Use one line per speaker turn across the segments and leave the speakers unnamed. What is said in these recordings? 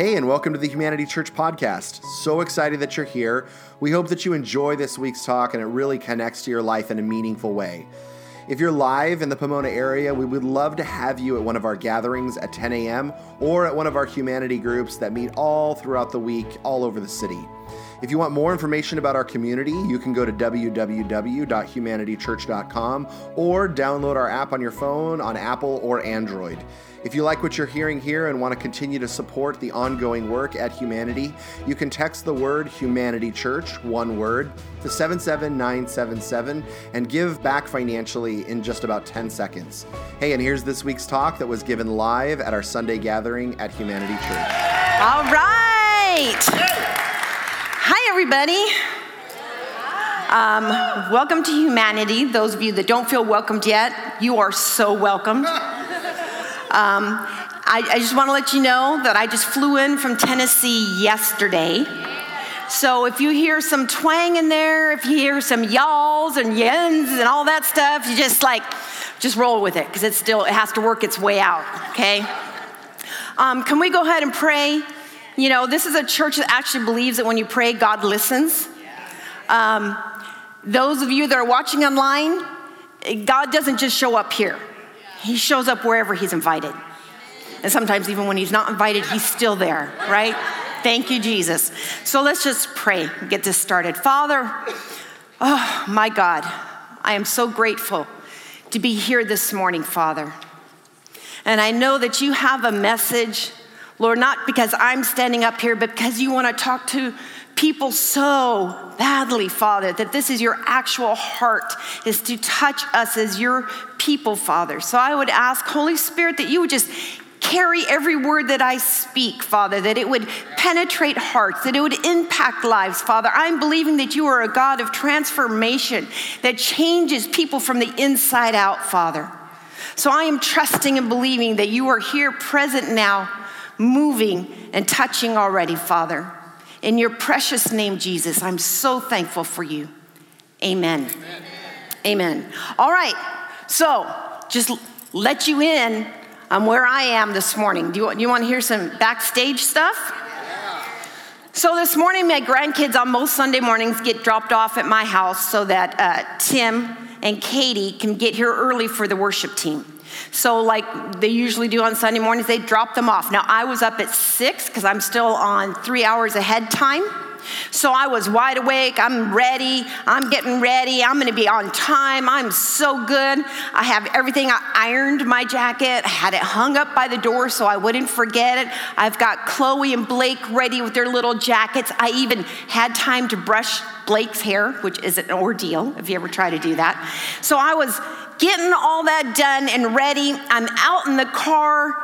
Hey, and welcome to the Humanity Church podcast. So excited that you're here. We hope that you enjoy this week's talk and it really connects to your life in a meaningful way. If you're live in the Pomona area, we would love to have you at one of our gatherings at 10 a.m. or at one of our humanity groups that meet all throughout the week, all over the city. If you want more information about our community, you can go to www.humanitychurch.com or download our app on your phone on Apple or Android. If you like what you're hearing here and want to continue to support the ongoing work at Humanity, you can text the word Humanity Church, one word, to 77977 and give back financially in just about 10 seconds. Hey, and here's this week's talk that was given live at our Sunday gathering at Humanity Church.
All right. Everybody. Um, welcome to Humanity. Those of you that don't feel welcomed yet, you are so welcomed. Um, I, I just want to let you know that I just flew in from Tennessee yesterday. So if you hear some twang in there, if you hear some y'alls and yens and all that stuff, you just like, just roll with it because it still it has to work its way out. Okay. Um, can we go ahead and pray? You know, this is a church that actually believes that when you pray, God listens. Um, those of you that are watching online, God doesn't just show up here. He shows up wherever he's invited. And sometimes, even when he's not invited, he's still there, right? Thank you, Jesus. So let's just pray and get this started. Father, oh my God, I am so grateful to be here this morning, Father. And I know that you have a message, Lord, not because I'm standing up here, but because you want to talk to people so badly, Father, that this is your actual heart, is to touch us as your people, Father. So I would ask, Holy Spirit, that you would just carry every word that I speak, Father, that it would penetrate hearts, that it would impact lives, Father. I'm believing that you are a God of transformation that changes people from the inside out, Father. So I am trusting and believing that you are here present now, moving and touching already, Father. In your precious name, Jesus, I'm so thankful for you. Amen. Amen. Amen. All right, so just let you in on where I am this morning. Do you, you want to hear some backstage stuff? So this morning, my grandkids on most Sunday mornings get dropped off at my house so that uh, Tim and Katie can get here early for the worship team. So, like they usually do on Sunday mornings, they drop them off. Now, I was up at six because I'm still on three hours ahead time. So I was wide awake. I'm ready. I'm getting ready. I'm going to be on time. I'm so good. I have everything. I ironed my jacket, I had it hung up by the door so I wouldn't forget it. I've got Chloe and Blake ready with their little jackets. I even had time to brush Blake's hair, which is an ordeal if you ever try to do that. So I was getting all that done and ready. I'm out in the car,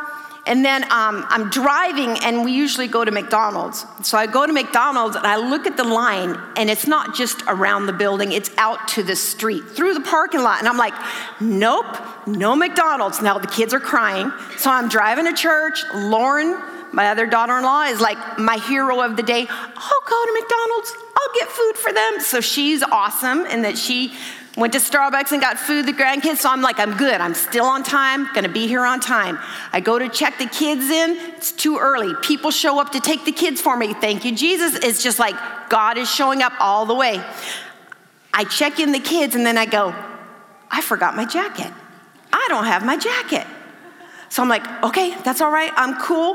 and then um, I'm driving, and we usually go to McDonald's. So I go to McDonald's and I look at the line, and it's not just around the building, it's out to the street, through the parking lot. And I'm like, nope, no McDonald's. Now the kids are crying. So I'm driving to church. Lauren, my other daughter in law, is like my hero of the day. I'll go to McDonald's, I'll get food for them. So she's awesome in that she Went to Starbucks and got food, the grandkids. So I'm like, I'm good. I'm still on time, gonna be here on time. I go to check the kids in. It's too early. People show up to take the kids for me. Thank you, Jesus. It's just like God is showing up all the way. I check in the kids and then I go, I forgot my jacket. I don't have my jacket. So I'm like, okay, that's all right. I'm cool.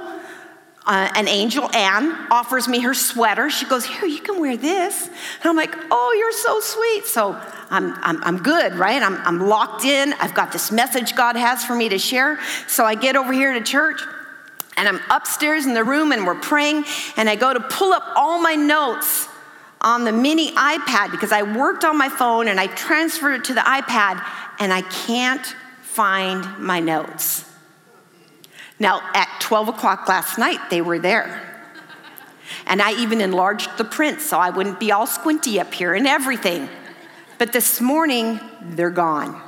Uh, an angel, Anne, offers me her sweater. She goes, Here, you can wear this. And I'm like, Oh, you're so sweet. So I'm, I'm, I'm good, right? I'm, I'm locked in. I've got this message God has for me to share. So I get over here to church and I'm upstairs in the room and we're praying. And I go to pull up all my notes on the mini iPad because I worked on my phone and I transferred it to the iPad and I can't find my notes. Now, at 12 o'clock last night, they were there. And I even enlarged the print so I wouldn't be all squinty up here and everything. But this morning, they're gone.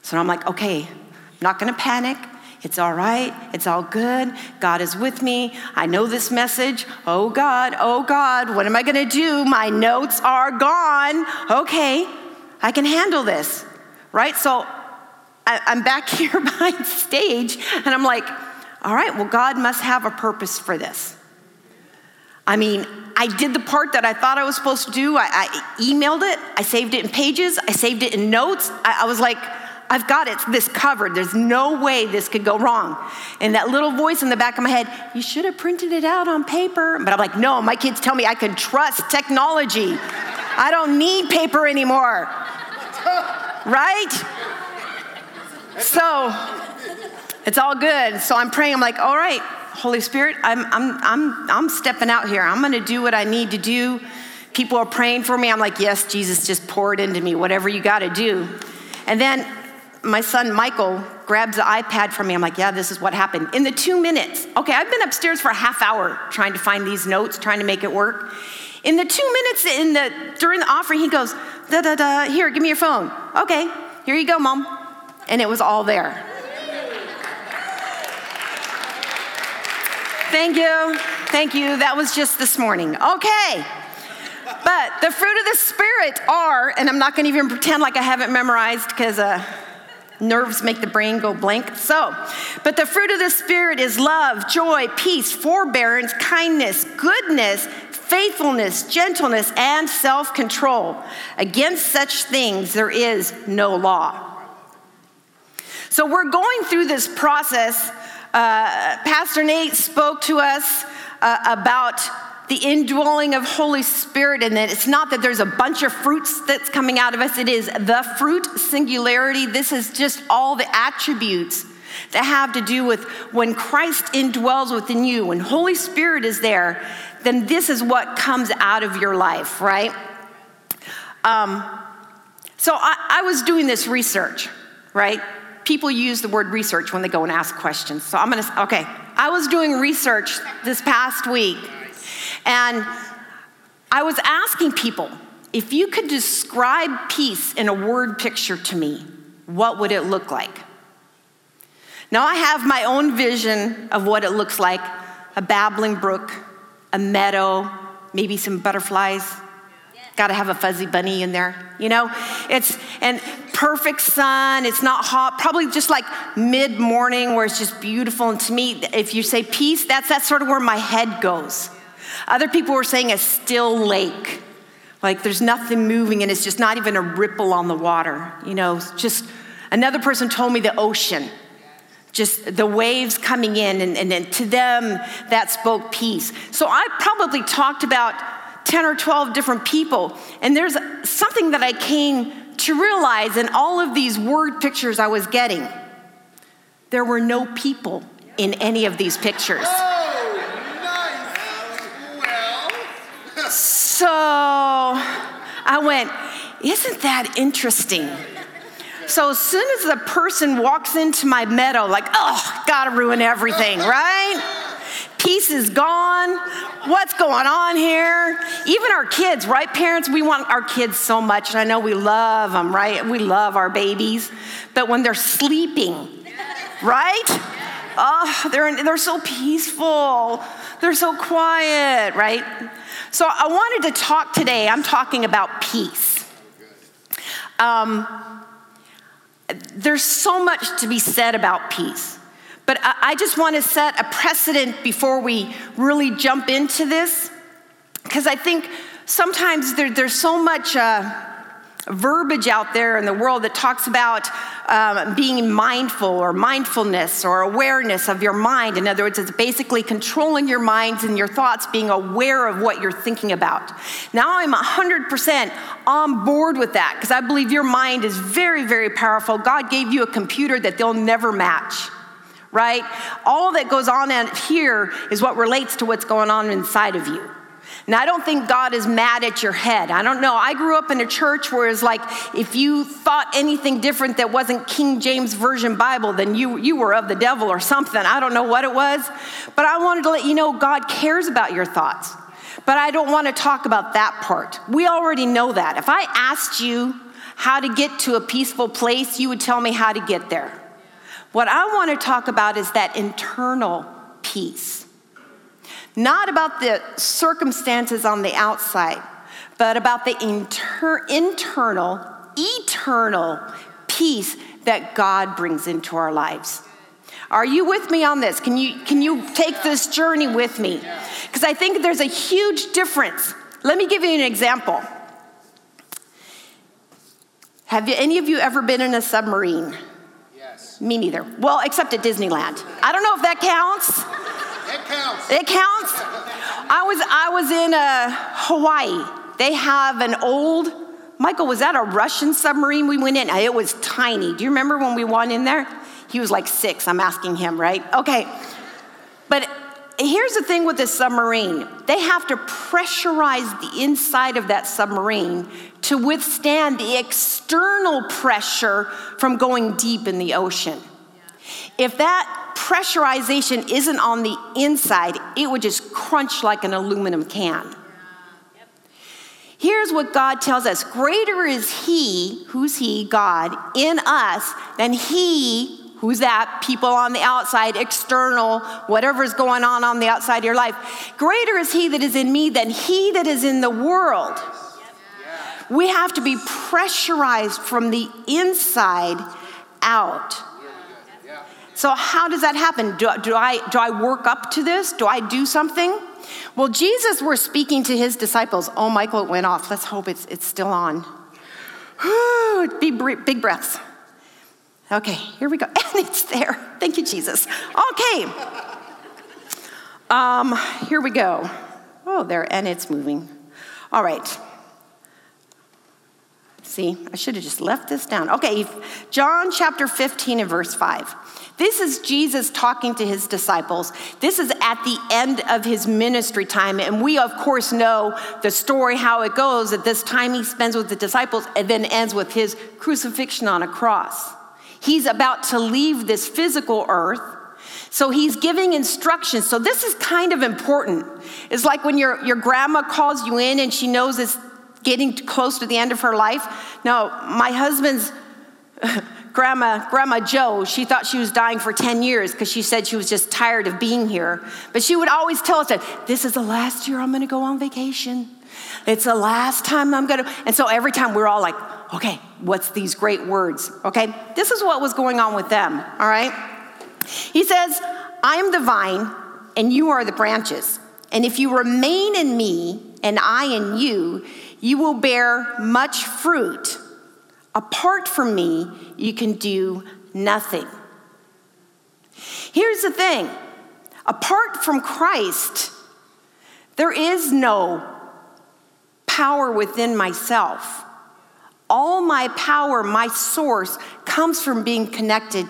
So I'm like, okay, I'm not gonna panic. It's all right. It's all good. God is with me. I know this message. Oh God, oh God, what am I gonna do? My notes are gone. Okay, I can handle this, right? So I, am back here behind stage and I'm like, all right, well, God must have a purpose for this. I mean, I did the part that I thought I was supposed to do. I, I emailed it, I saved it in pages, I saved it in notes. I, I was like, I've got it this covered. There's no way this could go wrong. And that little voice in the back of my head, you should have printed it out on paper. But I'm like, no, my kids tell me I can trust technology. I don't need paper anymore. right? So it's all good. So I'm praying. I'm like, all right, Holy Spirit, I'm, I'm, I'm, I'm stepping out here. I'm going to do what I need to do. People are praying for me. I'm like, yes, Jesus, just pour it into me, whatever you got to do. And then my son Michael grabs the iPad from me. I'm like, yeah, this is what happened. In the two minutes, okay, I've been upstairs for a half hour trying to find these notes, trying to make it work. In the two minutes in the during the offering, he goes, da da da, here, give me your phone. Okay, here you go, mom. And it was all there. Thank you. Thank you. That was just this morning. Okay. But the fruit of the Spirit are, and I'm not going to even pretend like I haven't memorized because uh, nerves make the brain go blank. So, but the fruit of the Spirit is love, joy, peace, forbearance, kindness, goodness, faithfulness, gentleness, and self control. Against such things there is no law. So, we're going through this process. Uh, Pastor Nate spoke to us uh, about the indwelling of Holy Spirit, and that it's not that there's a bunch of fruits that's coming out of us, it is the fruit singularity. This is just all the attributes that have to do with when Christ indwells within you, when Holy Spirit is there, then this is what comes out of your life, right? Um, so I, I was doing this research, right? People use the word research when they go and ask questions. So I'm gonna, okay. I was doing research this past week and I was asking people if you could describe peace in a word picture to me, what would it look like? Now, I have my own vision of what it looks like a babbling brook, a meadow, maybe some butterflies. Got to have a fuzzy bunny in there, you know? It's and perfect sun, it's not hot, probably just like mid morning where it's just beautiful. And to me, if you say peace, that's that's sort of where my head goes. Other people were saying a still lake, like there's nothing moving and it's just not even a ripple on the water. You know, just another person told me the ocean, just the waves coming in, and, and, and to them that spoke peace. So I probably talked about 10 or 12 different people, and there's something that I came to realize in all of these word pictures I was getting. There were no people in any of these pictures. So I went, Isn't that interesting? So as soon as the person walks into my meadow, like, oh, gotta ruin everything, right? Peace is gone. What's going on here? Even our kids, right, parents? We want our kids so much. And I know we love them, right? We love our babies. But when they're sleeping, right? Oh, they're, they're so peaceful. They're so quiet, right? So I wanted to talk today, I'm talking about peace. Um, there's so much to be said about peace, but I just want to set a precedent before we really jump into this, because I think sometimes there, there's so much. Uh, verbiage out there in the world that talks about um, being mindful or mindfulness or awareness of your mind. In other words, it's basically controlling your minds and your thoughts, being aware of what you're thinking about. Now I'm 100% on board with that because I believe your mind is very, very powerful. God gave you a computer that they'll never match right? All that goes on out here is what relates to what's going on inside of you. And I don't think God is mad at your head. I don't know. I grew up in a church where it's like if you thought anything different that wasn't King James Version Bible, then you, you were of the devil or something. I don't know what it was. But I wanted to let you know God cares about your thoughts. But I don't want to talk about that part. We already know that. If I asked you how to get to a peaceful place, you would tell me how to get there. What I want to talk about is that internal peace. Not about the circumstances on the outside, but about the inter- internal, eternal peace that God brings into our lives. Are you with me on this? Can you, can you take this journey with me? Because I think there's a huge difference. Let me give you an example. Have you, any of you ever been in a submarine?
Yes.
Me neither. Well, except at Disneyland. I don't know if that counts.
It counts.
It counts. I was I was in uh, Hawaii. They have an old Michael. Was that a Russian submarine we went in? It was tiny. Do you remember when we went in there? He was like six. I'm asking him, right? Okay. But here's the thing with this submarine they have to pressurize the inside of that submarine to withstand the external pressure from going deep in the ocean. If that pressurization isn't on the inside, it would just crunch like an aluminum can. Here's what God tells us Greater is He, who's He, God, in us than He Who's that? People on the outside, external, whatever's going on on the outside of your life. Greater is He that is in me than He that is in the world. We have to be pressurized from the inside out. So, how does that happen? Do, do, I, do I work up to this? Do I do something? Well, Jesus was speaking to his disciples. Oh, Michael, it went off. Let's hope it's, it's still on. big, big breaths. Okay, here we go. And it's there. Thank you, Jesus. Okay. Um, here we go. Oh, there, and it's moving. All right. See, I should have just left this down. Okay, John chapter 15 and verse 5. This is Jesus talking to his disciples. This is at the end of his ministry time. And we, of course, know the story, how it goes, that this time he spends with the disciples and then ends with his crucifixion on a cross. He's about to leave this physical earth. So he's giving instructions. So this is kind of important. It's like when your, your grandma calls you in and she knows it's getting close to the end of her life. Now, my husband's grandma, Grandma Joe, she thought she was dying for 10 years because she said she was just tired of being here. But she would always tell us that this is the last year I'm going to go on vacation. It's the last time I'm going to. And so every time we're all like, okay, what's these great words? Okay, this is what was going on with them, all right? He says, I am the vine and you are the branches. And if you remain in me and I in you, you will bear much fruit. Apart from me, you can do nothing. Here's the thing apart from Christ, there is no power within myself. All my power, my source, comes from being connected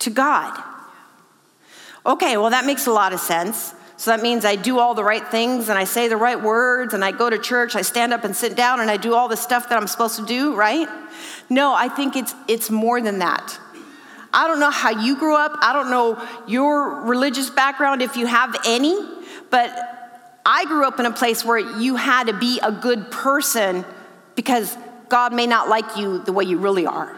to God. Okay, well, that makes a lot of sense. So that means I do all the right things and I say the right words and I go to church, I stand up and sit down and I do all the stuff that I'm supposed to do, right? No, I think it's, it's more than that. I don't know how you grew up, I don't know your religious background if you have any, but I grew up in a place where you had to be a good person because God may not like you the way you really are.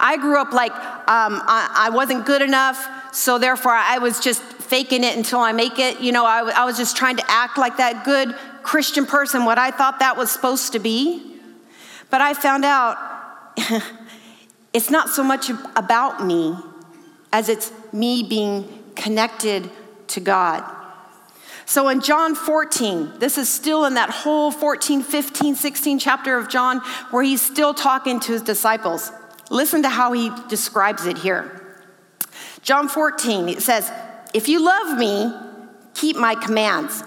I grew up like um, I, I, wasn't good enough, so therefore I was just faking it until I make it. You know, I, I was just trying to act like that good Christian person, what I thought that was supposed to be. But I found out it's not so much about me as it's me being connected to God. So in John 14, this is still in that whole 14, 15, 16 chapter of John where he's still talking to his disciples. Listen to how he describes it here. John 14, it says, If you love me, keep my commands.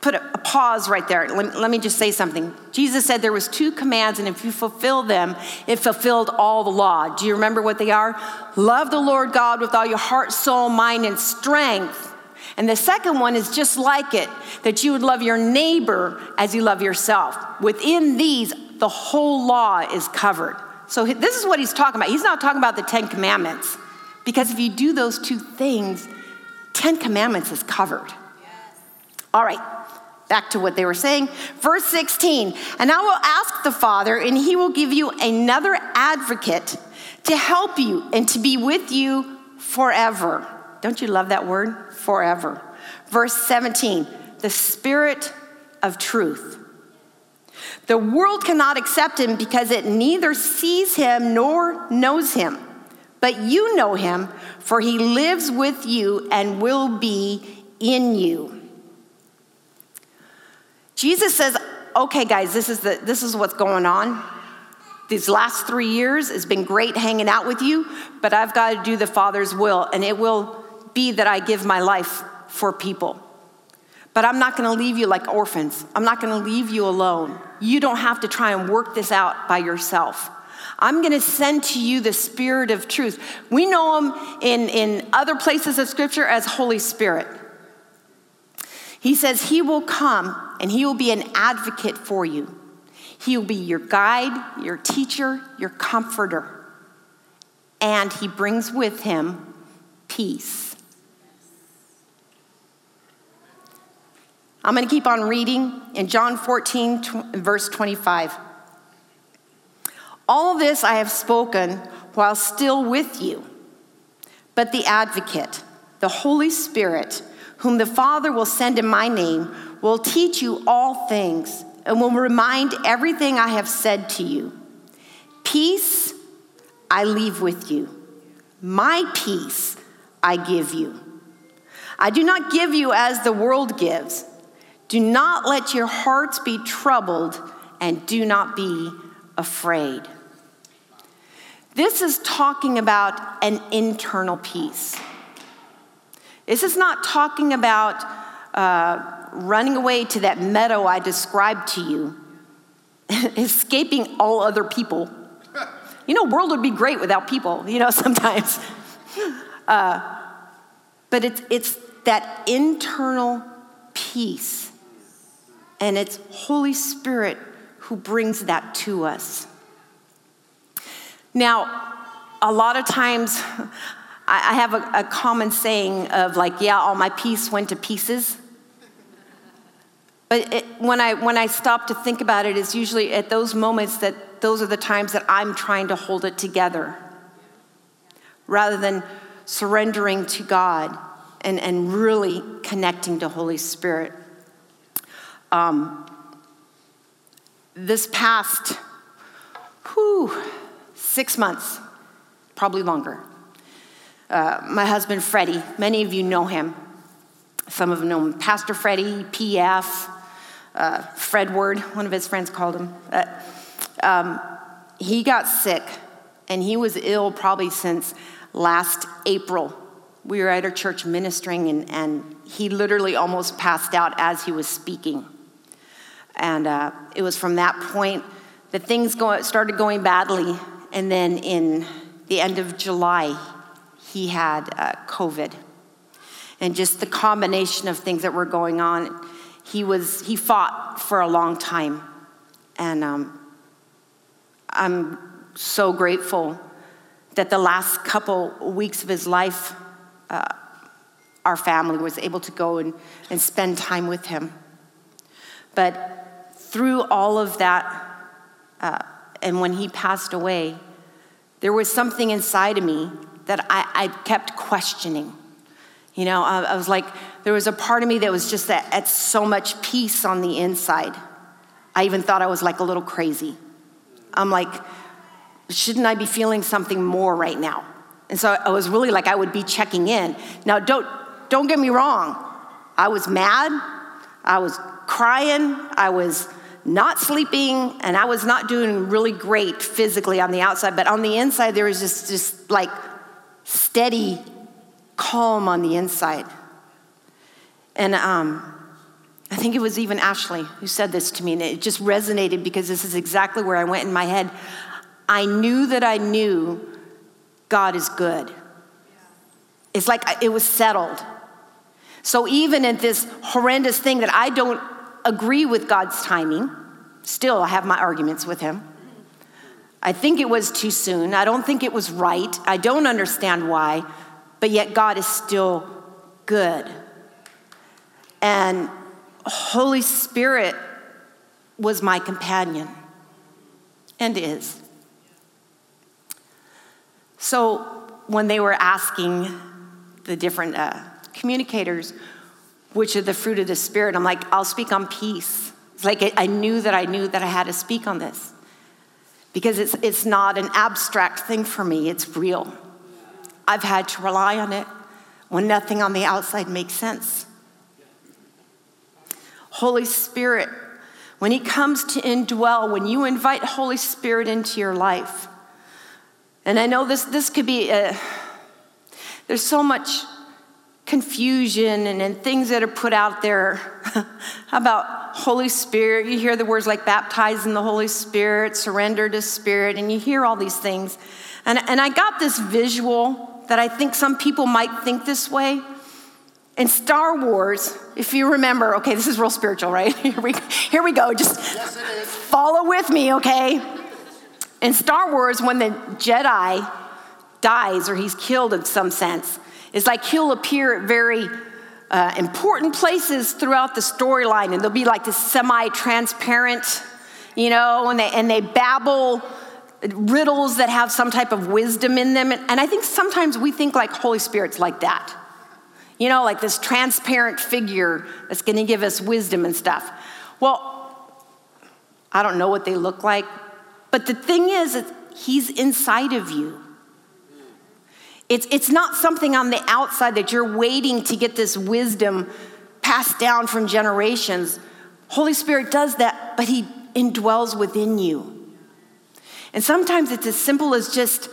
Put a, a pause right there. Let, let me just say something. Jesus said there was two commands, and if you fulfill them, it fulfilled all the law. Do you remember what they are? Love the Lord God with all your heart, soul, mind, and strength. And the second one is just like it that you would love your neighbor as you love yourself. Within these, the whole law is covered. So this is what he's talking about. He's not talking about the Ten Commandments, because if you do those two things, Ten Commandments is covered. All right, back to what they were saying. Verse 16, and I will ask the Father, and he will give you another advocate to help you and to be with you forever. Don't you love that word? Forever. Verse 17, the Spirit of truth the world cannot accept him because it neither sees him nor knows him. But you know him, for he lives with you and will be in you. Jesus says, okay, guys, this is, the, this is what's going on. These last three years has been great hanging out with you, but I've got to do the Father's will, and it will be that I give my life for people. But I'm not to leave you like orphans. I'm not to leave you alone. You don't have to try and work this out by yourself. I'm going to send to you the Spirit of truth. We know him in, in other places of Scripture as Holy Spirit. He says he will come and he will be an advocate for you. He will be your guide, your teacher, your comforter. And he brings with him peace. I'm going to keep on reading in John 14, verse 25. All this I have spoken while still with you, but the advocate, the Holy Spirit, whom the Father will send in my name, will teach you all things and will remind everything I have said to you. Peace I leave with you, my peace I give you. I do not give you as the world gives. Do not let your hearts be troubled and do not be afraid. This is talking about an internal peace. This is not talking about uh, running away to that meadow I described to you, escaping all other people. You know, world would be great without people, you know, sometimes. Uh, but it's, it's that internal peace, and it's Holy Spirit who brings that to us. Now, a lot of times, I have a, a common saying of like, yeah, all my peace went to pieces. But it, when, I, when I stop to think about it, it's usually at those moments that those are the times that I'm trying to hold it together rather than surrendering to God and, and really connecting to Holy Spirit. Um, this past, whew, six months, probably longer, uh, my husband Freddie, many of you know him. Some of them know him. Pastor Freddie, PF, uh, Fred one of his friends called him. Uh, um, he got sick, and he was ill probably since last April. We were at our church ministering, and, and he literally almost passed out as he was speaking. And uh, it was from that point that things go, started going badly. And then in the end of July, he had uh, COVID. And just the combination of things that were going on, he was he fought for a long time, and um, I'm so grateful that the last couple weeks of his life, uh, our family was able to go and, and spend time with him. But through all of that, uh, and when he passed away, there was something inside of me that I, I kept questioning. You know, I, I, was like, there was a part of me that was just at, at so much peace on the inside. I even thought I was like a little crazy. I'm like, shouldn't I be feeling something more right now? And so I was really like, I would be checking in. Now, don't, don't get me wrong. I was mad. I was crying. I was not sleeping and I was not doing really great physically on the outside, but on the inside, there was just, just like steady calm on the inside. And um, I think it was even Ashley who said this to me, and it just resonated because this is exactly where I went in my head. I knew that I knew God is good. It's like it was settled. So even in this horrendous thing that I don't agree with God's timing, still I have my arguments with Him. I think it was too soon. I don't think it was right. I don't understand why, but yet God is still good. And Holy Spirit was my companion and is. So when they were asking the different uh, communicators, which are the fruit of the Spirit, I'm like, I'll speak on peace. It's like I knew that I knew that I had to speak on this because it's, it's not an abstract thing for me, it's real. I've had to rely on it when nothing on the outside makes sense. Holy Spirit, when He comes to indwell, when you invite Holy Spirit into your life, and I know this, this could be, a, there's so much confusion and, and things that are put out there about Holy Spirit. You hear the words like baptize in the Holy Spirit, surrender to Spirit, and you hear all these things. And, and I got this visual that I think some people might think this way. In Star Wars, if you remember, okay, this is real spiritual, right? Here we, here we go. Just yes, follow with me, okay? In Star Wars, when the Jedi dies or he's killed in some sense, it's like he'll appear at very uh, important places throughout the storyline, and they'll be like this semi transparent, you know, and they, and they babble riddles that have some type of wisdom in them. And I think sometimes we think like Holy Spirit's like that. You know, like this transparent figure that's going to give us wisdom and stuff. Well, I don't know what they look like, but the thing is, he's inside of you. It's, it's not something on the outside that you're waiting to get this wisdom passed down from generations. Holy Spirit does that, but he indwells within you. And sometimes it's as simple as just,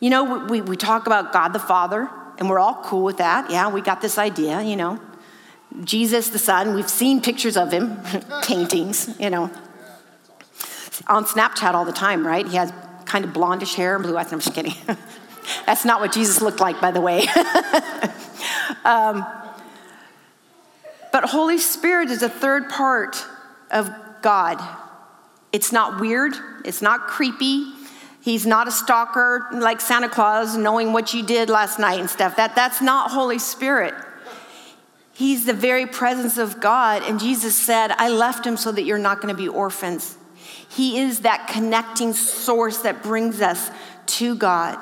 you know, we, we talk about God the Father, and we're all cool with that. Yeah, we got this idea, you know. Jesus the Son, we've seen pictures of him, paintings, you know. On Snapchat all the time, right? He has kind of blondish hair and blue eyes. I'm just kidding. That's not what Jesus looked like, by the way. um, but Holy Spirit is a third part of God. It's not weird, it's not creepy. He's not a stalker like Santa Claus knowing what you did last night and stuff. That, that's not Holy Spirit. He's the very presence of God. And Jesus said, I left him so that you're not going to be orphans. He is that connecting source that brings us to God.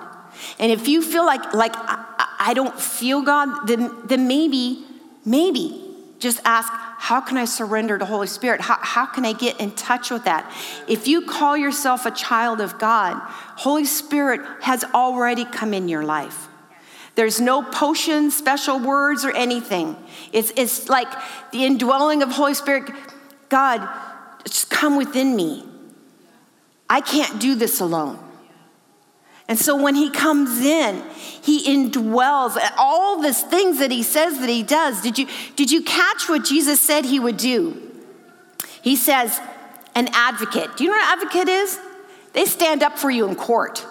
And if you feel like, like I, I don't feel God, then, then maybe, maybe just ask, how can I surrender to Holy Spirit? How, how can I get in touch with that? If you call yourself a child of God, Holy Spirit has already come in your life. There's no potion, special words, or anything. It's, it's like the indwelling of Holy Spirit. God, just come within me. I can't do this alone. And so when he comes in, he indwells all these things that he says that he does. Did you, did you catch what Jesus said he would do? He says, an advocate. Do you know what an advocate is? They stand up for you in court.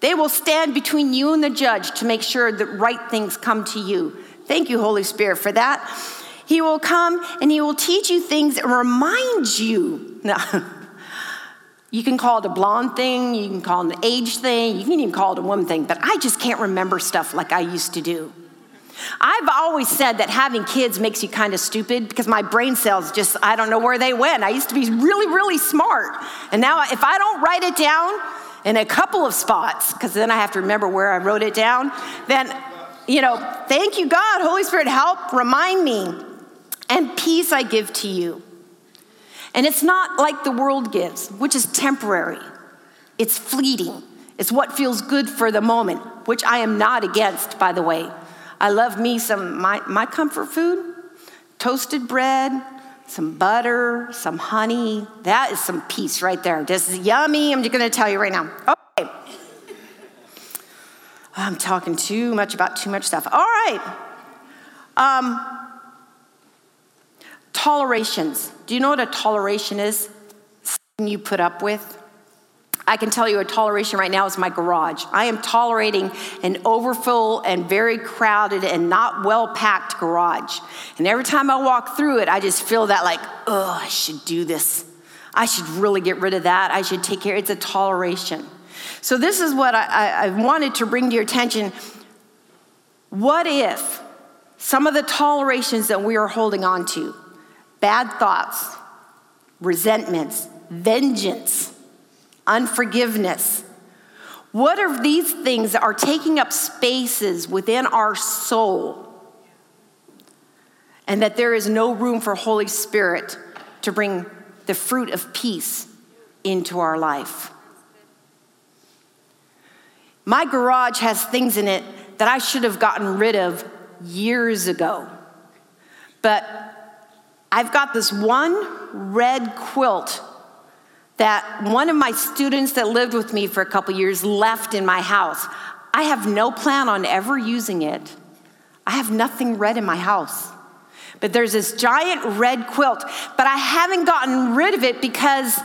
They will stand between you and the judge to make sure that right things come to you. Thank you, Holy Spirit, for that. He will come and he will teach you things and remind you. You can call it a blonde thing, you can call it an age thing, you can even call it a woman thing, but I just can't remember stuff like I used to do. I've always said that having kids makes you kind of stupid because my brain cells just, I don't know where they went. I used to be really, really smart. And now if I don't write it down in a couple of spots, because then I have to remember where I wrote it down, then, you know, thank you, God, Holy Spirit, help remind me. And peace I give to you. And it's not like the world gives, which is temporary, it's fleeting. It's what feels good for the moment, which I am not against, by the way. I love me some, my, my comfort food toasted bread, some butter, some honey. That is some peace right there. This is yummy. I'm just going to tell you right now. Okay. I'm talking too much about too much stuff. All right. Um, Tolerations. Do you know what a toleration is? Something you put up with? I can tell you a toleration right now is my garage. I am tolerating an overfull and very crowded and not well packed garage. And every time I walk through it, I just feel that, like, oh, I should do this. I should really get rid of that. I should take care. It's a toleration. So, this is what I, I, I wanted to bring to your attention. What if some of the tolerations that we are holding on to, bad thoughts, resentments, vengeance, unforgiveness. What are these things that are taking up spaces within our soul? And that there is no room for Holy Spirit to bring the fruit of peace into our life. My garage has things in it that I should have gotten rid of years ago. But I've got this one red quilt that one of my students that lived with me for a couple years left in my house. I have no plan on ever using it. I have nothing red in my house. But there's this giant red quilt, but I haven't gotten rid of it because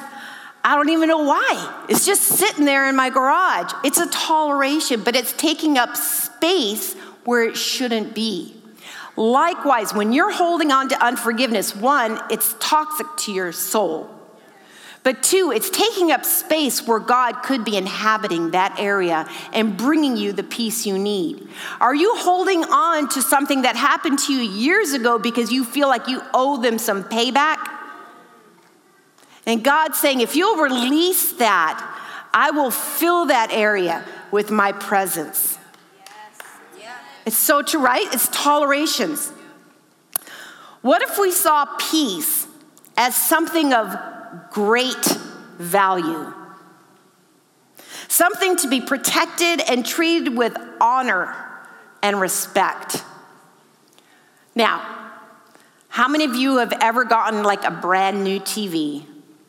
I don't even know why. It's just sitting there in my garage. It's a toleration, but it's taking up space where it shouldn't be. Likewise, when you're holding on to unforgiveness, one, it's toxic to your soul. But two, it's taking up space where God could be inhabiting that area and bringing you the peace you need. Are you holding on to something that happened to you years ago because you feel like you owe them some payback? And God's saying, if you'll release that, I will fill that area with my presence. It's so true, right? It's tolerations. What if we saw peace as something of great value? Something to be protected and treated with honor and respect. Now, how many of you have ever gotten like a brand new TV?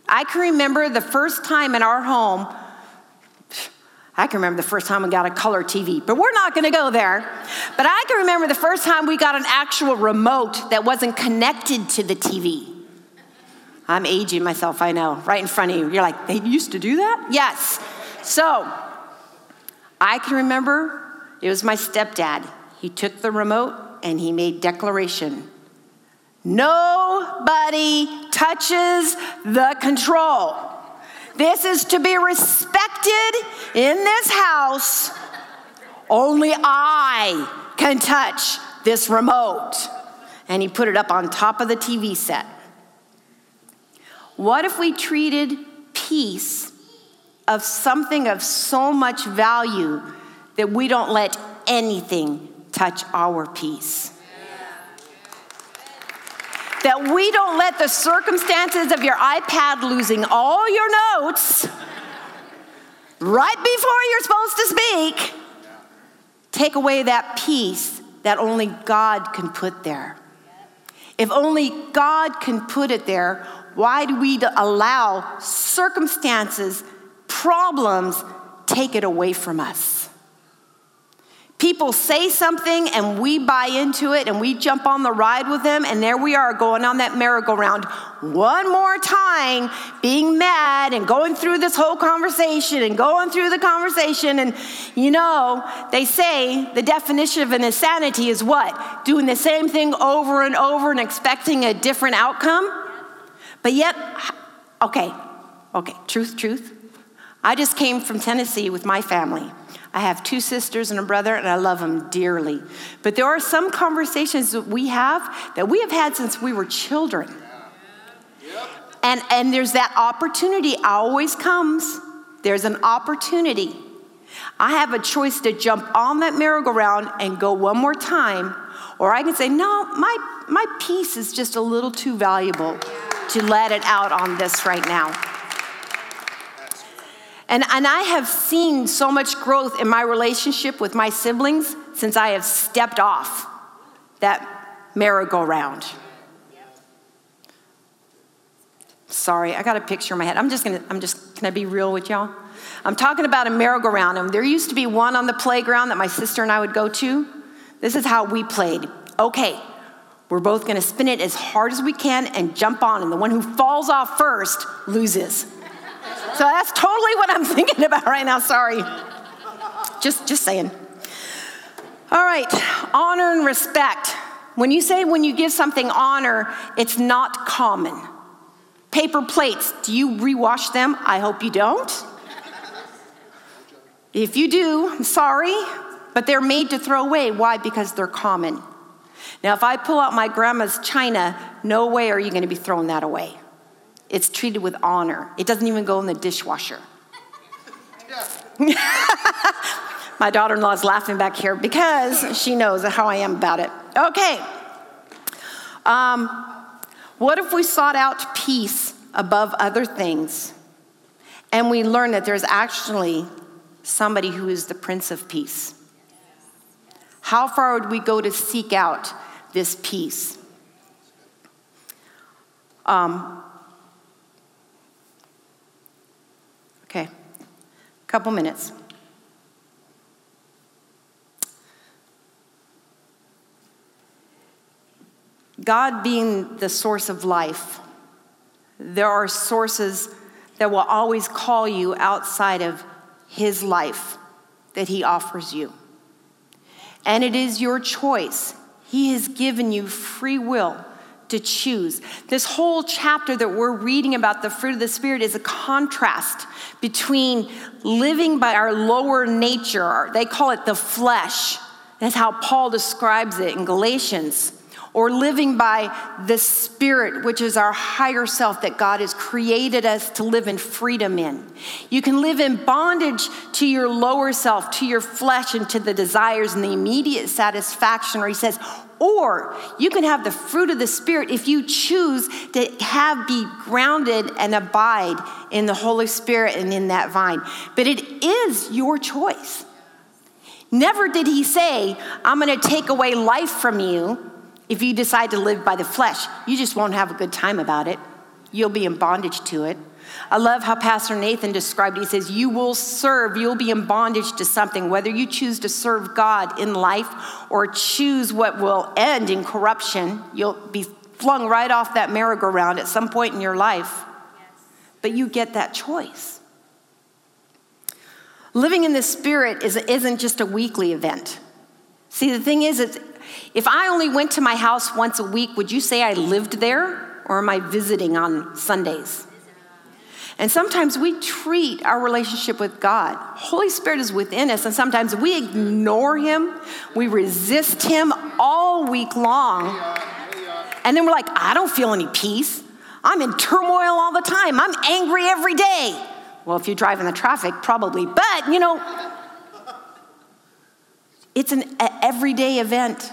I can remember the first time in our home I can remember the first time we got a color TV, but we're not gonna go there. But I can remember the first time we got an actual remote that wasn't connected to the TV. I'm aging myself, I know, right in front of you. You're like, they used to do that? Yes. So I can remember it was my stepdad. He took the remote and he made declaration. Nobody touches the control. This is to be respected in this house. Only I can touch this remote. And he put it up on top of the TV set. What if we treated peace of something of so much value that we don't let anything touch our peace? That we don't let the circumstances of your iPad losing all your notes right before you're supposed to speak take away that peace that only God can put there. If only God can put it there, why do we allow circumstances, problems, take it away from us? People say something and we buy into it and we jump on the ride with them, and there we are going on that merry-go-round one more time, being mad and going through this whole conversation and going through the conversation. And you know, they say the definition of an insanity is what? Doing the same thing over and over and expecting a different outcome. But yet, okay, okay, truth, truth. I just came from Tennessee with my family. I have two sisters and a brother, and I love them dearly. But there are some conversations that we have that we have had since we were children. And, and there's that opportunity always comes. There's an opportunity. I have a choice to jump on that merry-go-round and go one more time, or I can say, no, my, my peace is just a little too valuable to let it out on this right now. And, and I have seen so much growth in my relationship with my siblings since I have stepped off that merry-go-round. Sorry, I got a picture in my head. I'm just gonna, I'm just, can I be real with y'all? I'm talking about a merry-go-round. And there used to be one on the playground that my sister and I would go to. This is how we played. Okay, we're both gonna spin it as hard as we can and jump on, and the one who falls off first loses. So that's totally what I'm thinking about right now. Sorry. Just, just saying. All right, honor and respect. When you say when you give something honor, it's not common. Paper plates, do you rewash them? I hope you don't. If you do, I'm sorry, but they're made to throw away. Why? Because they're common. Now, if I pull out my grandma's china, no way are you going to be throwing that away. It's treated with honor. It doesn't even go in the dishwasher. My daughter in law is laughing back here because she knows how I am about it. Okay. Um, what if we sought out peace above other things and we learn that there's actually somebody who is the Prince of Peace. How far would we go to seek out this peace? Um, okay, a couple minutes. God being the source of life, there are sources that will always call you outside of His life that He offers you. And it is your choice. He has given you free will to choose. This whole chapter that we're reading about the fruit of the Spirit is a contrast between living by our lower nature, they call it the flesh. That's how Paul describes it in Galatians or living by the Spirit, which is our higher self that God has created us to live in freedom in. You can live in bondage to your lower self, to your flesh, and to the desires and the immediate satisfaction, or he says, or you can have the fruit of the Spirit if you choose to have be grounded and abide in the Holy Spirit and in that vine. But it is your choice. Never did he say, I'm going to take away life from you if you decide to live by the flesh, you just won't have a good time about it. You'll be in bondage to it. I love how Pastor Nathan described it. He says, You will serve, you'll be in bondage to something, whether you choose to serve God in life or choose what will end in corruption. You'll be flung right off that merry-go-round at some point in your life. But you get that choice. Living in the Spirit is, isn't just a weekly event. See, the thing is, if I only went to my house once a week, would you say I lived there or am I visiting on Sundays? And sometimes we treat our relationship with God. Holy Spirit is within us, and sometimes we ignore Him, we resist Him all week long. And then we're like, I don't feel any peace. I'm in turmoil all the time. I'm angry every day. Well, if you drive in the traffic, probably. But, you know, it's an everyday event.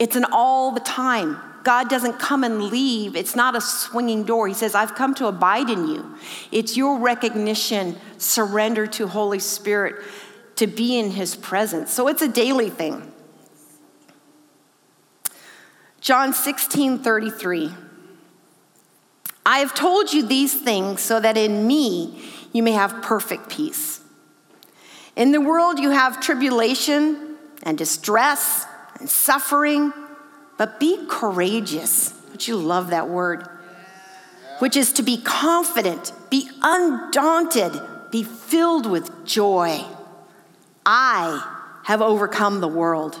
It's an all the time. God doesn't come and leave. It's not a swinging door. He says, I've come to abide in you. It's your recognition, surrender to Holy Spirit to be in his presence. So it's a daily thing. John 16 33. I have told you these things so that in me you may have perfect peace. In the world you have tribulation and distress and suffering, but be courageous. Don't you love that word? Which is to be confident, be undaunted, be filled with joy. I have overcome the world.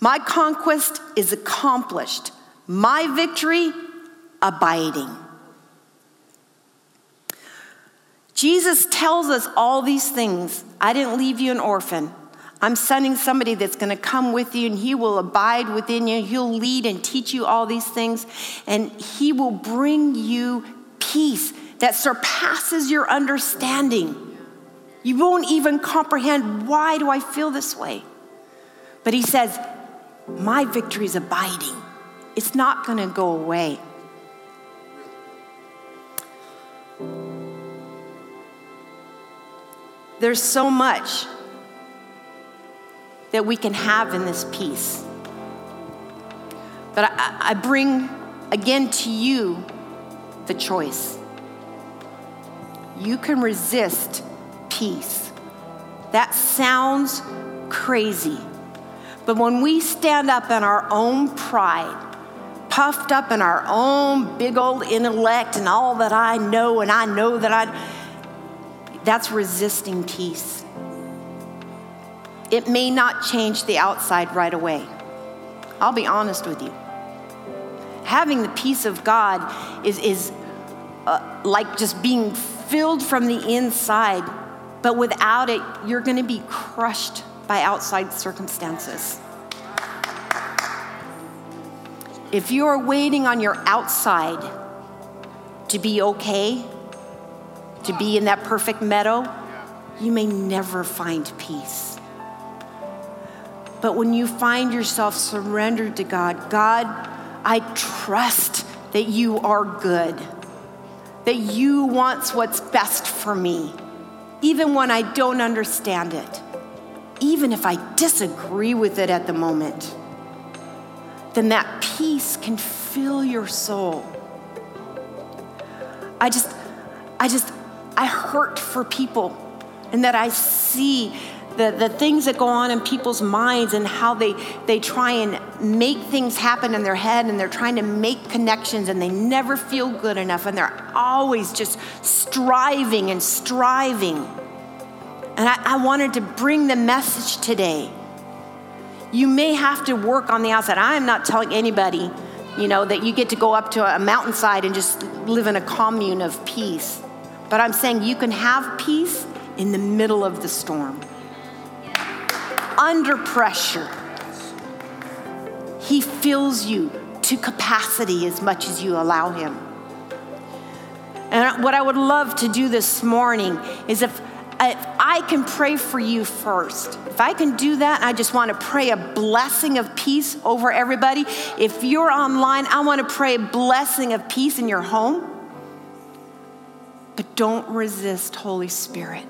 My conquest is accomplished, my victory abiding. Jesus tells us all these things. I didn't leave you an orphan. I'm sending somebody that's going to come with you and he will abide within you. He'll lead and teach you all these things, and he will bring you peace that surpasses your understanding. You won't even comprehend why do I feel this way? But he says, My victory is abiding, it's not going to go away. There's so much that we can have in this peace. But I, I bring again to you the choice. You can resist peace. That sounds crazy. But when we stand up in our own pride, puffed up in our own big old intellect and all that I know, and I know that I, that's resisting peace. It may not change the outside right away. I'll be honest with you. Having the peace of God is, is uh, like just being filled from the inside, but without it, you're going to be crushed by outside circumstances. If you are waiting on your outside to be okay, to be in that perfect meadow, you may never find peace. But when you find yourself surrendered to God, God, I trust that you are good, that you want what's best for me. even when I don't understand it, even if I disagree with it at the moment, then that peace can fill your soul. I just, I just, I hurt for people and that I see the, the things that go on in people's minds and how they, they try and make things happen in their head and they're trying to make connections and they never feel good enough and they're always just striving and striving. And I, I wanted to bring the message today. You may have to work on the outside. I am not telling anybody, you know, that you get to go up to a mountainside and just live in a commune of peace. But I'm saying you can have peace in the middle of the storm under pressure. He fills you to capacity as much as you allow Him. And what I would love to do this morning is if, if I can pray for you first, if I can do that, I just want to pray a blessing of peace over everybody. If you're online, I want to pray a blessing of peace in your home. But don't resist Holy Spirit.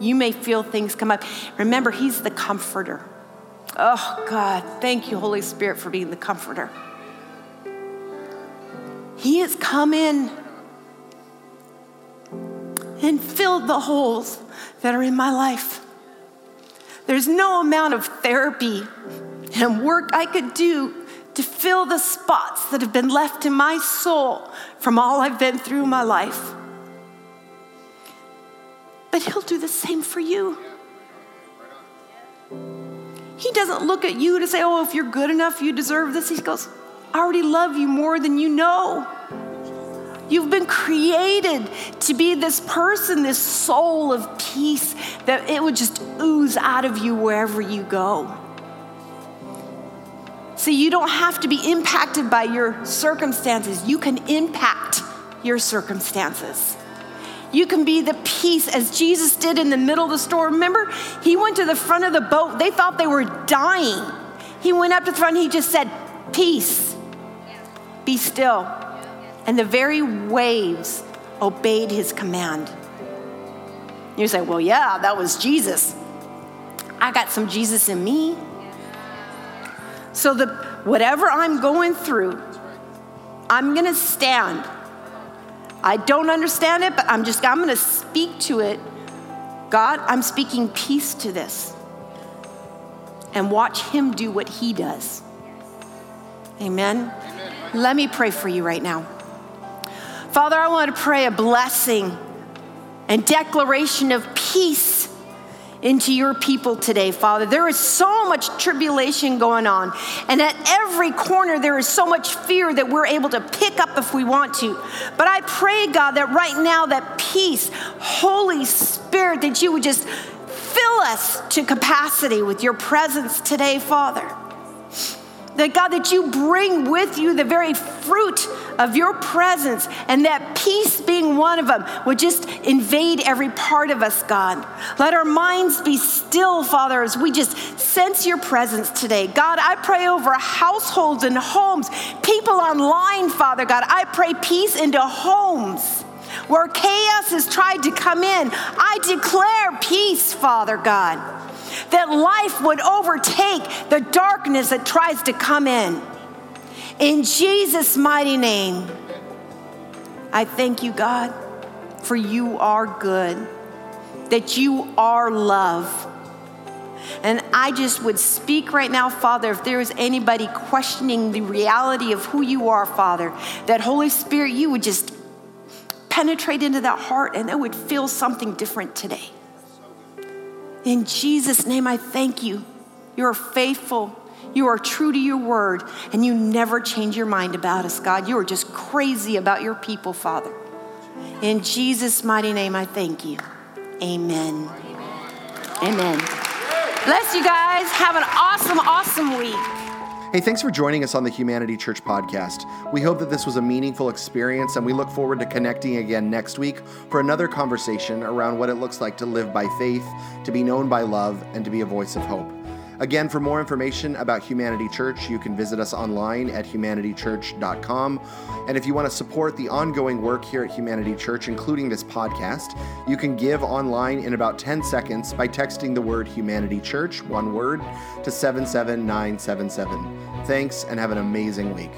You may feel things come up. Remember, He's the comforter. Oh, God, thank you, Holy Spirit, for being the comforter. He has come in and filled the holes that are in my life. There's no amount of therapy and work I could do to fill the spots that have been left in my soul from all I've been through in my life. But He'll do the same for you. He doesn't look at you to say, oh, if you're good enough, you deserve this. He goes, I already love you more than you know. You've been created to be this person, this soul of peace that it would just ooze out of you wherever you go. See, you don't have to be impacted by your circumstances, you can impact your circumstances. You can be the peace as Jesus did in the middle of the storm. Remember, he went to the front of the boat. They thought they were dying. He went up to the front, he just said, Peace, be still. And the very waves obeyed his command. You say, Well, yeah, that was Jesus. I got some Jesus in me. So, the, whatever I'm going through, I'm gonna stand I don't understand it, but I'm just, I'm going to speak to it. God, I'm speaking peace to this. And watch Him do what He does. Amen. Amen. Let me pray for you right now. Father, I want to pray a blessing and declaration of peace into your people today, Father. There is so much tribulation going on, and at every corner, there is so much fear that we're able to pick up if we want to. But I pray, God, that right now, that peace, Holy Spirit, that you would just fill us to capacity with your presence today, Father. That God, that you bring with you the very fruit of your presence, and that peace being one of them would just invade every part of us, God. Let our minds be still, Father, as we just sense your presence today. God, I pray over households and homes, people online, Father God. I pray peace into homes where chaos has tried to come in. I declare peace, Father God, that life would overtake the darkness that tries to come in. In Jesus' mighty name, I thank you, God, for you are good, that you are love. And I just would speak right now, Father, if there is anybody questioning the reality of who you are, Father, that Holy Spirit, you would just penetrate into that heart and it would feel something different today. In Jesus' name, I thank you. You're faithful. You are true to your word, and you never change your mind about us, God. You are just crazy about your people, Father. In Jesus' mighty name, I thank you. Amen. Amen. Bless you guys. Have an awesome, awesome week.
Hey, thanks for joining us on the Humanity Church podcast. We hope that this was a meaningful experience, and we look forward to connecting again next week for another conversation around what it looks like to live by faith, to be known by love, and to be a voice of hope. Again, for more information about Humanity Church, you can visit us online at humanitychurch.com. And if you want to support the ongoing work here at Humanity Church, including this podcast, you can give online in about 10 seconds by texting the word Humanity Church, one word, to 77977. Thanks and have an amazing week.